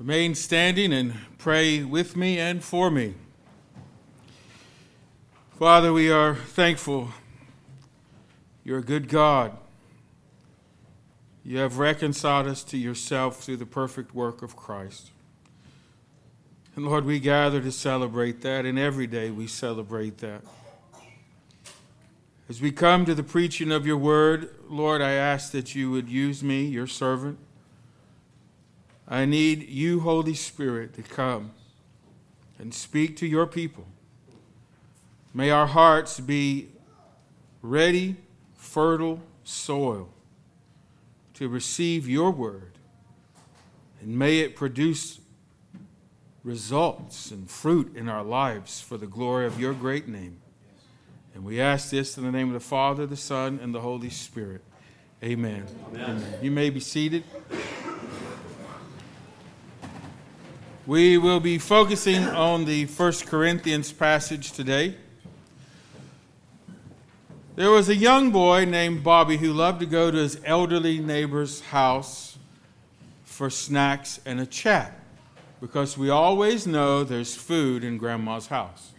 Remain standing and pray with me and for me. Father, we are thankful. You're a good God. You have reconciled us to yourself through the perfect work of Christ. And Lord, we gather to celebrate that, and every day we celebrate that. As we come to the preaching of your word, Lord, I ask that you would use me, your servant I need you, Holy Spirit, to come and speak to your people. May our hearts be ready, fertile soil to receive your word. And may it produce results and fruit in our lives for the glory of your great name. And we ask this in the name of the Father, the Son, and the Holy Spirit. Amen. Amen. Amen. You may be seated. We will be focusing on the First Corinthians passage today. There was a young boy named Bobby who loved to go to his elderly neighbor's house for snacks and a chat because we always know there's food in grandma's house.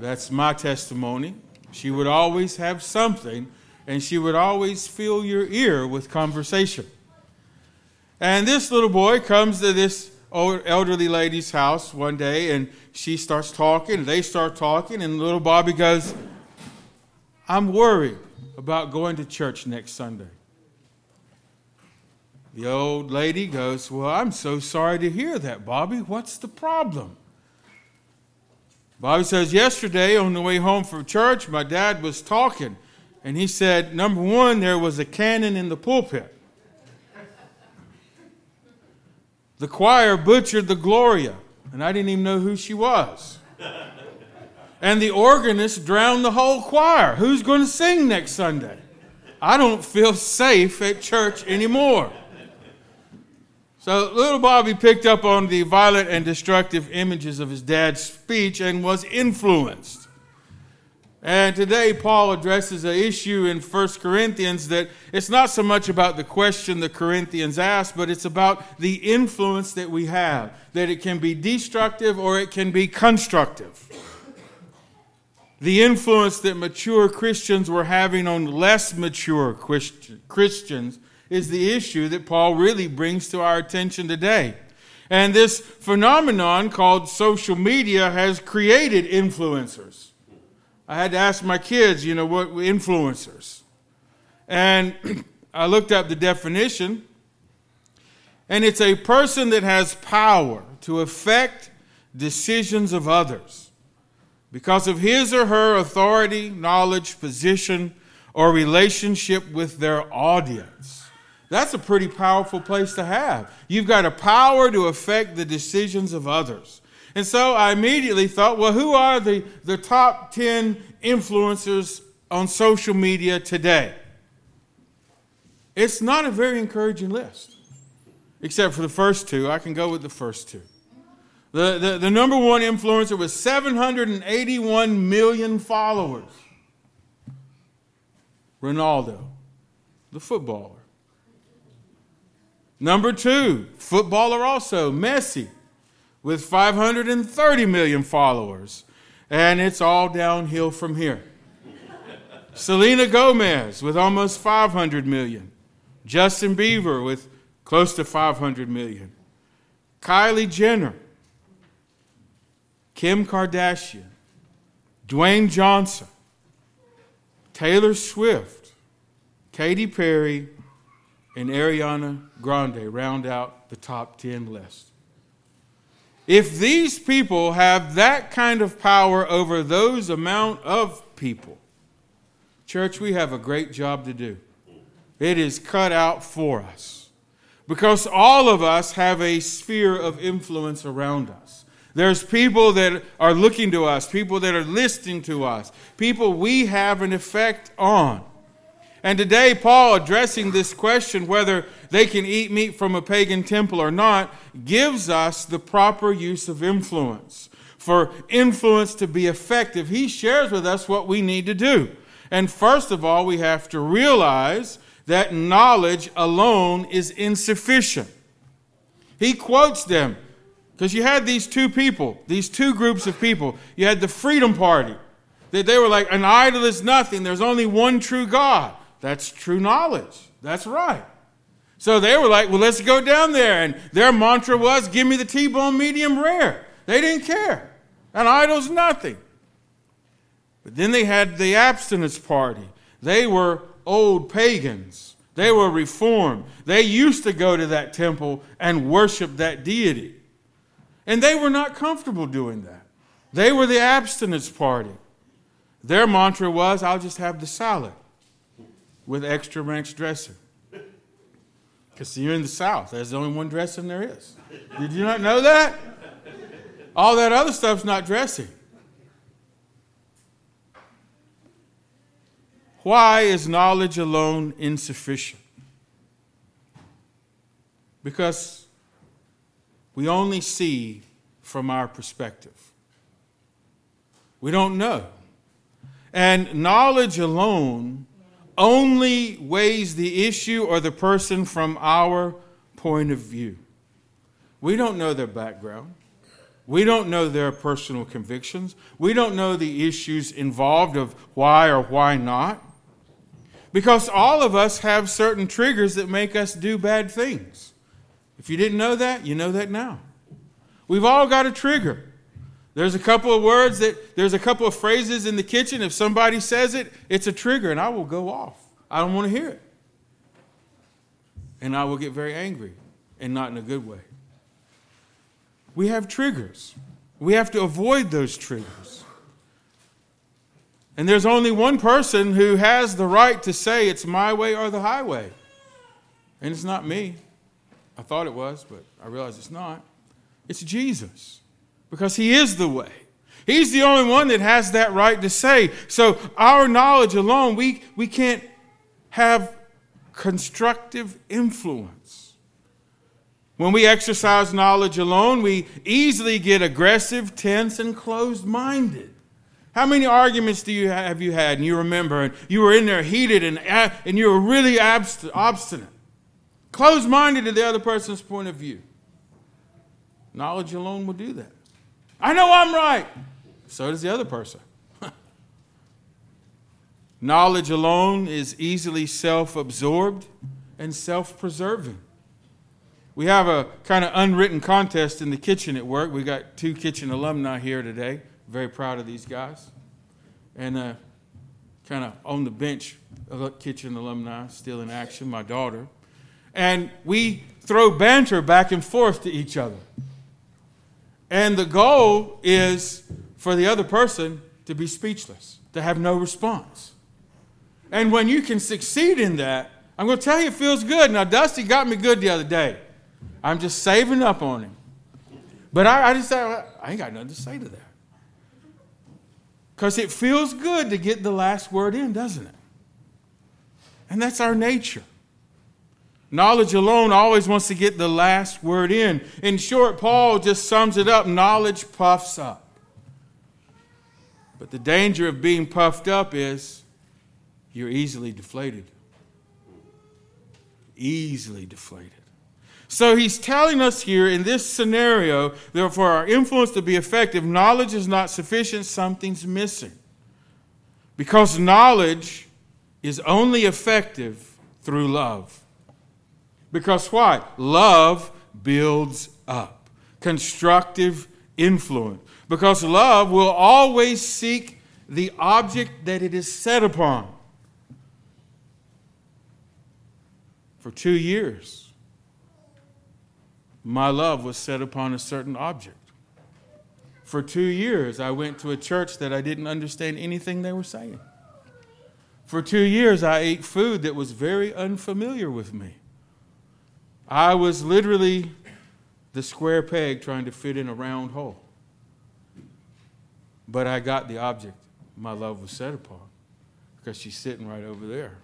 That's my testimony. She would always have something and she would always fill your ear with conversation. And this little boy comes to this elderly lady's house one day and she starts talking, they start talking, and little Bobby goes, I'm worried about going to church next Sunday. The old lady goes, Well, I'm so sorry to hear that, Bobby. What's the problem? Bobby says, Yesterday on the way home from church, my dad was talking, and he said, Number one, there was a cannon in the pulpit. The choir butchered the Gloria, and I didn't even know who she was. And the organist drowned the whole choir. Who's going to sing next Sunday? I don't feel safe at church anymore. So little Bobby picked up on the violent and destructive images of his dad's speech and was influenced. And today, Paul addresses an issue in 1 Corinthians that it's not so much about the question the Corinthians asked, but it's about the influence that we have, that it can be destructive or it can be constructive. The influence that mature Christians were having on less mature Christians is the issue that Paul really brings to our attention today. And this phenomenon called social media has created influencers. I had to ask my kids, you know, what influencers. And I looked up the definition, and it's a person that has power to affect decisions of others because of his or her authority, knowledge, position, or relationship with their audience. That's a pretty powerful place to have. You've got a power to affect the decisions of others. And so I immediately thought, well, who are the, the top 10 influencers on social media today? It's not a very encouraging list, except for the first two. I can go with the first two. The, the, the number one influencer was 781 million followers. Ronaldo, the footballer. Number two, footballer also, Messi, with 530 million followers. And it's all downhill from here. Selena Gomez with almost 500 million. Justin Bieber with close to 500 million. Kylie Jenner. Kim Kardashian. Dwayne Johnson. Taylor Swift. Katy Perry. And Ariana Grande round out the top 10 list. If these people have that kind of power over those amount of people, church, we have a great job to do. It is cut out for us. Because all of us have a sphere of influence around us. There's people that are looking to us, people that are listening to us, people we have an effect on. And today, Paul, addressing this question whether they can eat meat from a pagan temple or not, gives us the proper use of influence. For influence to be effective, he shares with us what we need to do. And first of all, we have to realize that knowledge alone is insufficient. He quotes them because you had these two people, these two groups of people. You had the Freedom Party, that they were like, an idol is nothing, there's only one true God. That's true knowledge. That's right. So they were like, well, let's go down there. And their mantra was, give me the T bone medium rare. They didn't care. An idol's nothing. But then they had the abstinence party. They were old pagans. They were reformed. They used to go to that temple and worship that deity. And they were not comfortable doing that. They were the abstinence party. Their mantra was, I'll just have the salad with extra ranch dressing. Because you're in the South. There's only one dressing there is. Did you not know that? All that other stuff's not dressing. Why is knowledge alone insufficient? Because we only see from our perspective. We don't know. And knowledge alone only weighs the issue or the person from our point of view. We don't know their background. We don't know their personal convictions. We don't know the issues involved of why or why not. Because all of us have certain triggers that make us do bad things. If you didn't know that, you know that now. We've all got a trigger. There's a couple of words that, there's a couple of phrases in the kitchen. If somebody says it, it's a trigger, and I will go off. I don't want to hear it. And I will get very angry, and not in a good way. We have triggers. We have to avoid those triggers. And there's only one person who has the right to say it's my way or the highway. And it's not me. I thought it was, but I realize it's not. It's Jesus. Because he is the way. He's the only one that has that right to say. So, our knowledge alone, we, we can't have constructive influence. When we exercise knowledge alone, we easily get aggressive, tense, and closed minded. How many arguments do you have you had and you remember and you were in there heated and, and you were really obstinate, closed minded to the other person's point of view? Knowledge alone will do that. I know I'm right. So does the other person. Knowledge alone is easily self absorbed and self preserving. We have a kind of unwritten contest in the kitchen at work. We got two kitchen alumni here today. Very proud of these guys. And uh, kind of on the bench, kitchen alumni, still in action, my daughter. And we throw banter back and forth to each other. And the goal is for the other person to be speechless, to have no response. And when you can succeed in that, I'm going to tell you it feels good. Now, Dusty got me good the other day. I'm just saving up on him. But I, I just I ain't got nothing to say to that. Because it feels good to get the last word in, doesn't it? And that's our nature. Knowledge alone always wants to get the last word in. In short, Paul just sums it up knowledge puffs up. But the danger of being puffed up is you're easily deflated. Easily deflated. So he's telling us here in this scenario that for our influence to be effective, knowledge is not sufficient, something's missing. Because knowledge is only effective through love. Because why? Love builds up, constructive influence. Because love will always seek the object that it is set upon. For two years, my love was set upon a certain object. For two years, I went to a church that I didn't understand anything they were saying. For two years, I ate food that was very unfamiliar with me. I was literally the square peg trying to fit in a round hole. But I got the object my love was set upon because she's sitting right over there.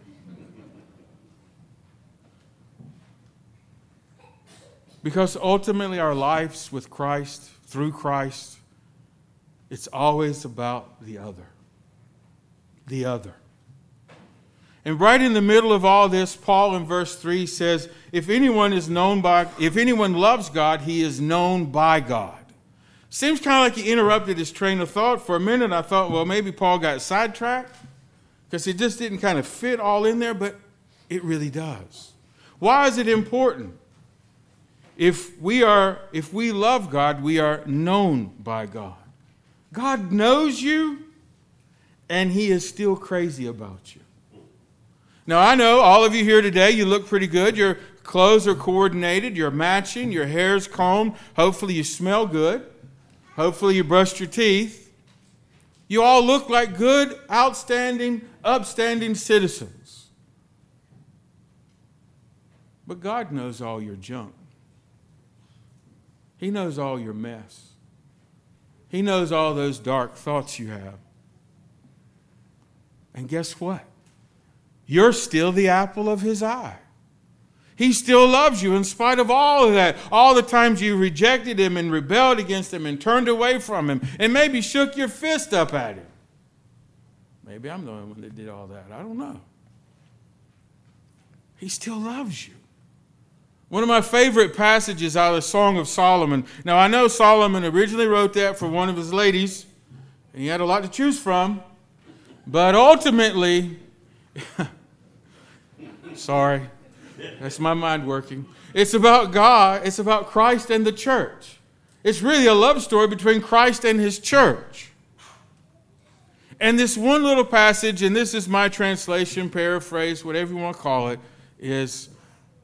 Because ultimately, our lives with Christ, through Christ, it's always about the other. The other. And right in the middle of all this, Paul in verse 3 says, if anyone is known by if anyone loves God, he is known by God. Seems kind of like he interrupted his train of thought. For a minute, I thought, well, maybe Paul got sidetracked because it just didn't kind of fit all in there, but it really does. Why is it important? If we are if we love God, we are known by God. God knows you and he is still crazy about you. Now, I know all of you here today, you look pretty good. Your clothes are coordinated, you're matching, your hair's combed. Hopefully, you smell good. Hopefully, you brushed your teeth. You all look like good, outstanding, upstanding citizens. But God knows all your junk, He knows all your mess, He knows all those dark thoughts you have. And guess what? You're still the apple of his eye. He still loves you in spite of all of that. All the times you rejected him and rebelled against him and turned away from him and maybe shook your fist up at him. Maybe I'm the only one that did all that. I don't know. He still loves you. One of my favorite passages out of the Song of Solomon. Now, I know Solomon originally wrote that for one of his ladies, and he had a lot to choose from. But ultimately, Sorry. That's my mind working. It's about God, it's about Christ and the church. It's really a love story between Christ and his church. And this one little passage, and this is my translation, paraphrase, whatever you want to call it, is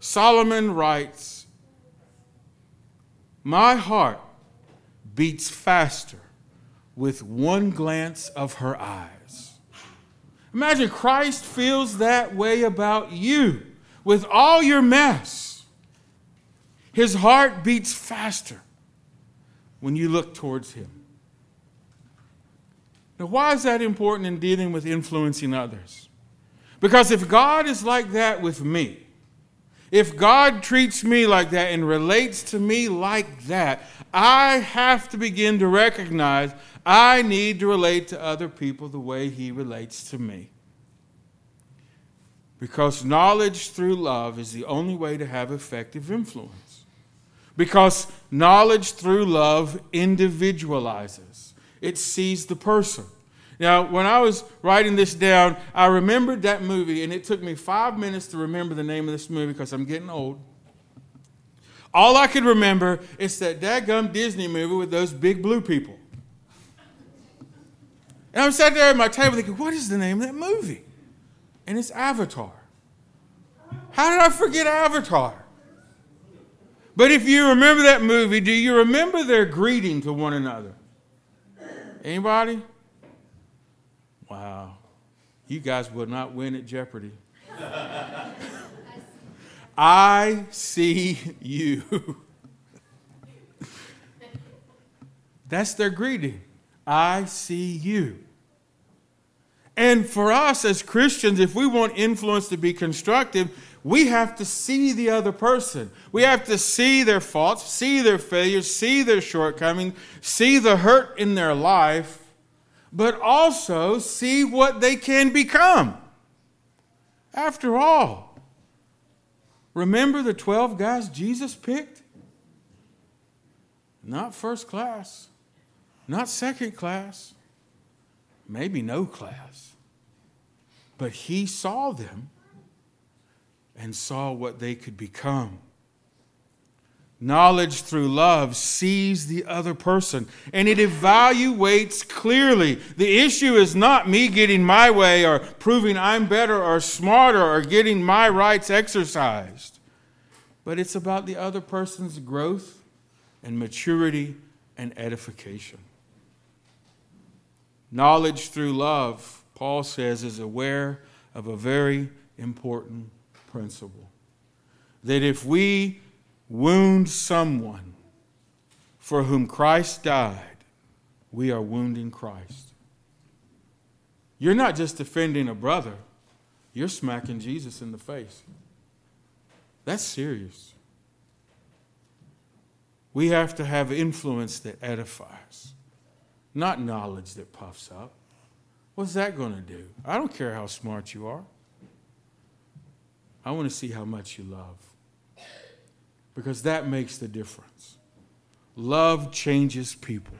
Solomon writes, My heart beats faster with one glance of her eyes Imagine Christ feels that way about you with all your mess. His heart beats faster when you look towards Him. Now, why is that important in dealing with influencing others? Because if God is like that with me, if God treats me like that and relates to me like that, I have to begin to recognize I need to relate to other people the way He relates to me. Because knowledge through love is the only way to have effective influence. Because knowledge through love individualizes, it sees the person. Now, when I was writing this down, I remembered that movie, and it took me five minutes to remember the name of this movie because I'm getting old. All I could remember is that dadgum Disney movie with those big blue people. And I'm sat there at my table thinking, what is the name of that movie? And it's Avatar. How did I forget Avatar? But if you remember that movie, do you remember their greeting to one another? Anybody? Wow. You guys will not win at Jeopardy. I see you. That's their greeting. I see you. And for us as Christians, if we want influence to be constructive, we have to see the other person. We have to see their faults, see their failures, see their shortcomings, see the hurt in their life, but also see what they can become. After all, remember the 12 guys Jesus picked? Not first class not second class, maybe no class. But he saw them and saw what they could become. Knowledge through love sees the other person and it evaluates clearly. The issue is not me getting my way or proving I'm better or smarter or getting my rights exercised, but it's about the other person's growth and maturity and edification. Knowledge through love, Paul says, is aware of a very important principle. That if we wound someone for whom Christ died, we are wounding Christ. You're not just offending a brother, you're smacking Jesus in the face. That's serious. We have to have influence that edifies not knowledge that puffs up. What's that going to do? I don't care how smart you are. I want to see how much you love. Because that makes the difference. Love changes people.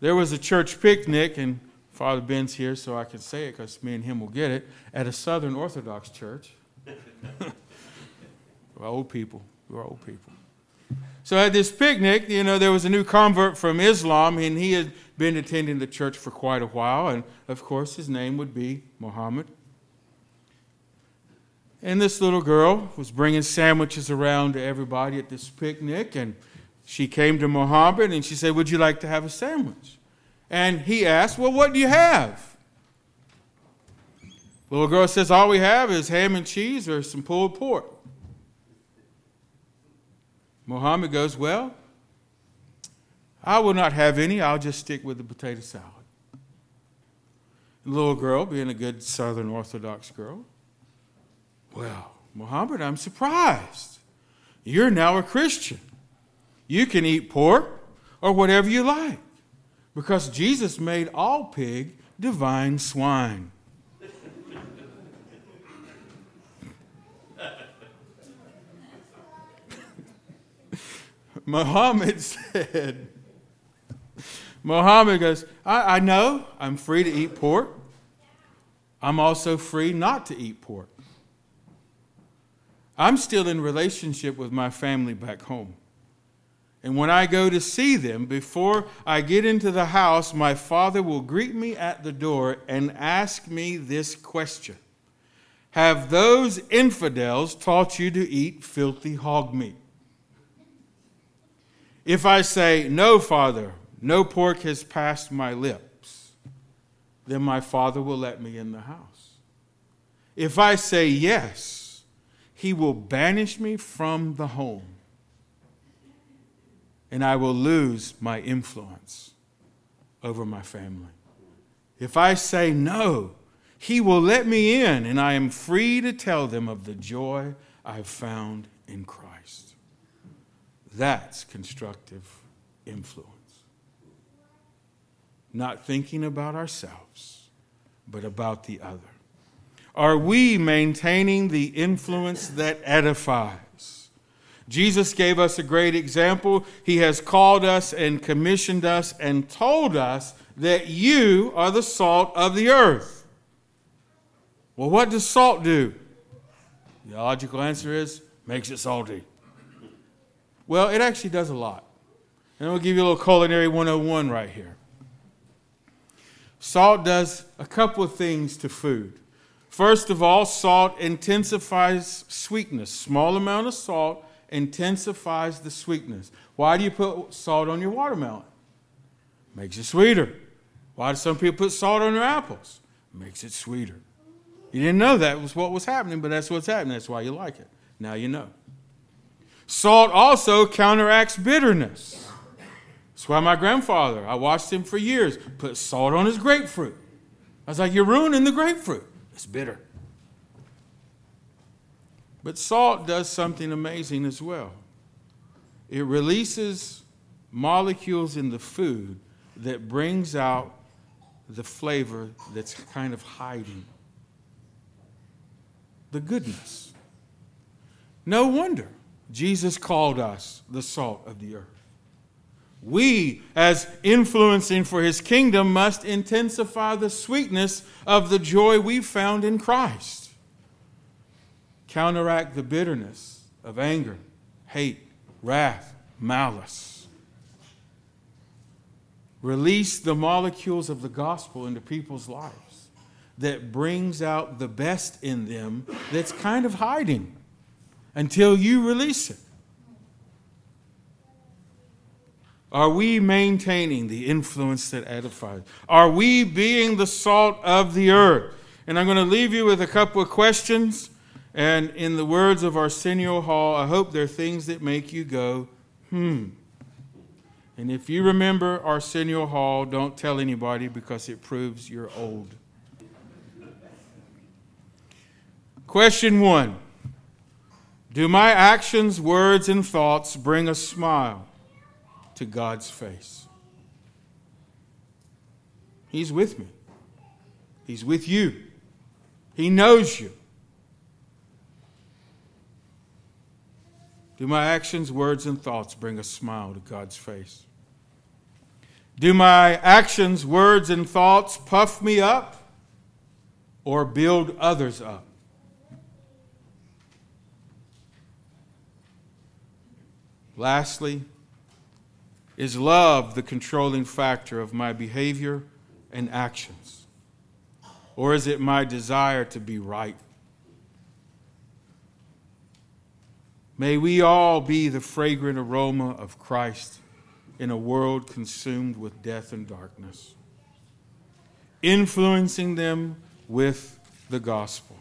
There was a church picnic, and Father Ben's here, so I can say it because me and him will get it, at a Southern Orthodox church. we're old people. We're old people. So at this picnic, you know, there was a new convert from Islam, and he had been attending the church for quite a while, and of course, his name would be Muhammad. And this little girl was bringing sandwiches around to everybody at this picnic, and she came to Muhammad and she said, Would you like to have a sandwich? And he asked, Well, what do you have? The little girl says, All we have is ham and cheese or some pulled pork. Muhammad goes, Well, I will not have any. I'll just stick with the potato salad. The little girl, being a good Southern Orthodox girl, well, Muhammad, I'm surprised. You're now a Christian. You can eat pork or whatever you like because Jesus made all pig divine swine. Muhammad said, Muhammad goes, I, I know I'm free to eat pork. I'm also free not to eat pork. I'm still in relationship with my family back home. And when I go to see them, before I get into the house, my father will greet me at the door and ask me this question Have those infidels taught you to eat filthy hog meat? If I say, No, Father, no pork has passed my lips, then my father will let me in the house. If I say yes, he will banish me from the home, and I will lose my influence over my family. If I say no, he will let me in, and I am free to tell them of the joy I've found in Christ. That's constructive influence. Not thinking about ourselves, but about the other. Are we maintaining the influence that edifies? Jesus gave us a great example. He has called us and commissioned us and told us that you are the salt of the earth. Well, what does salt do? The logical answer is makes it salty. Well, it actually does a lot. And I'll give you a little culinary 101 right here. Salt does a couple of things to food. First of all, salt intensifies sweetness. Small amount of salt intensifies the sweetness. Why do you put salt on your watermelon? Makes it sweeter. Why do some people put salt on their apples? Makes it sweeter. You didn't know that was what was happening, but that's what's happening. That's why you like it. Now you know. Salt also counteracts bitterness. That's why my grandfather, I watched him for years, put salt on his grapefruit. I was like, You're ruining the grapefruit. It's bitter. But salt does something amazing as well. It releases molecules in the food that brings out the flavor that's kind of hiding. The goodness. No wonder Jesus called us the salt of the earth. We, as influencing for his kingdom, must intensify the sweetness of the joy we found in Christ. Counteract the bitterness of anger, hate, wrath, malice. Release the molecules of the gospel into people's lives that brings out the best in them that's kind of hiding until you release it. Are we maintaining the influence that edifies? Are we being the salt of the earth? And I'm going to leave you with a couple of questions. And in the words of Arsenio Hall, I hope they're things that make you go, hmm. And if you remember Arsenio Hall, don't tell anybody because it proves you're old. Question one Do my actions, words, and thoughts bring a smile? To God's face. He's with me, He's with you. He knows you. Do my actions, words, and thoughts bring a smile to God's face? Do my actions, words, and thoughts puff me up or build others up? Lastly, is love the controlling factor of my behavior and actions? Or is it my desire to be right? May we all be the fragrant aroma of Christ in a world consumed with death and darkness, influencing them with the gospel.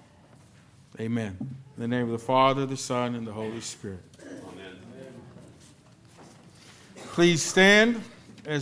Amen. In the name of the Father, the Son, and the Holy Spirit. Amen. Please stand.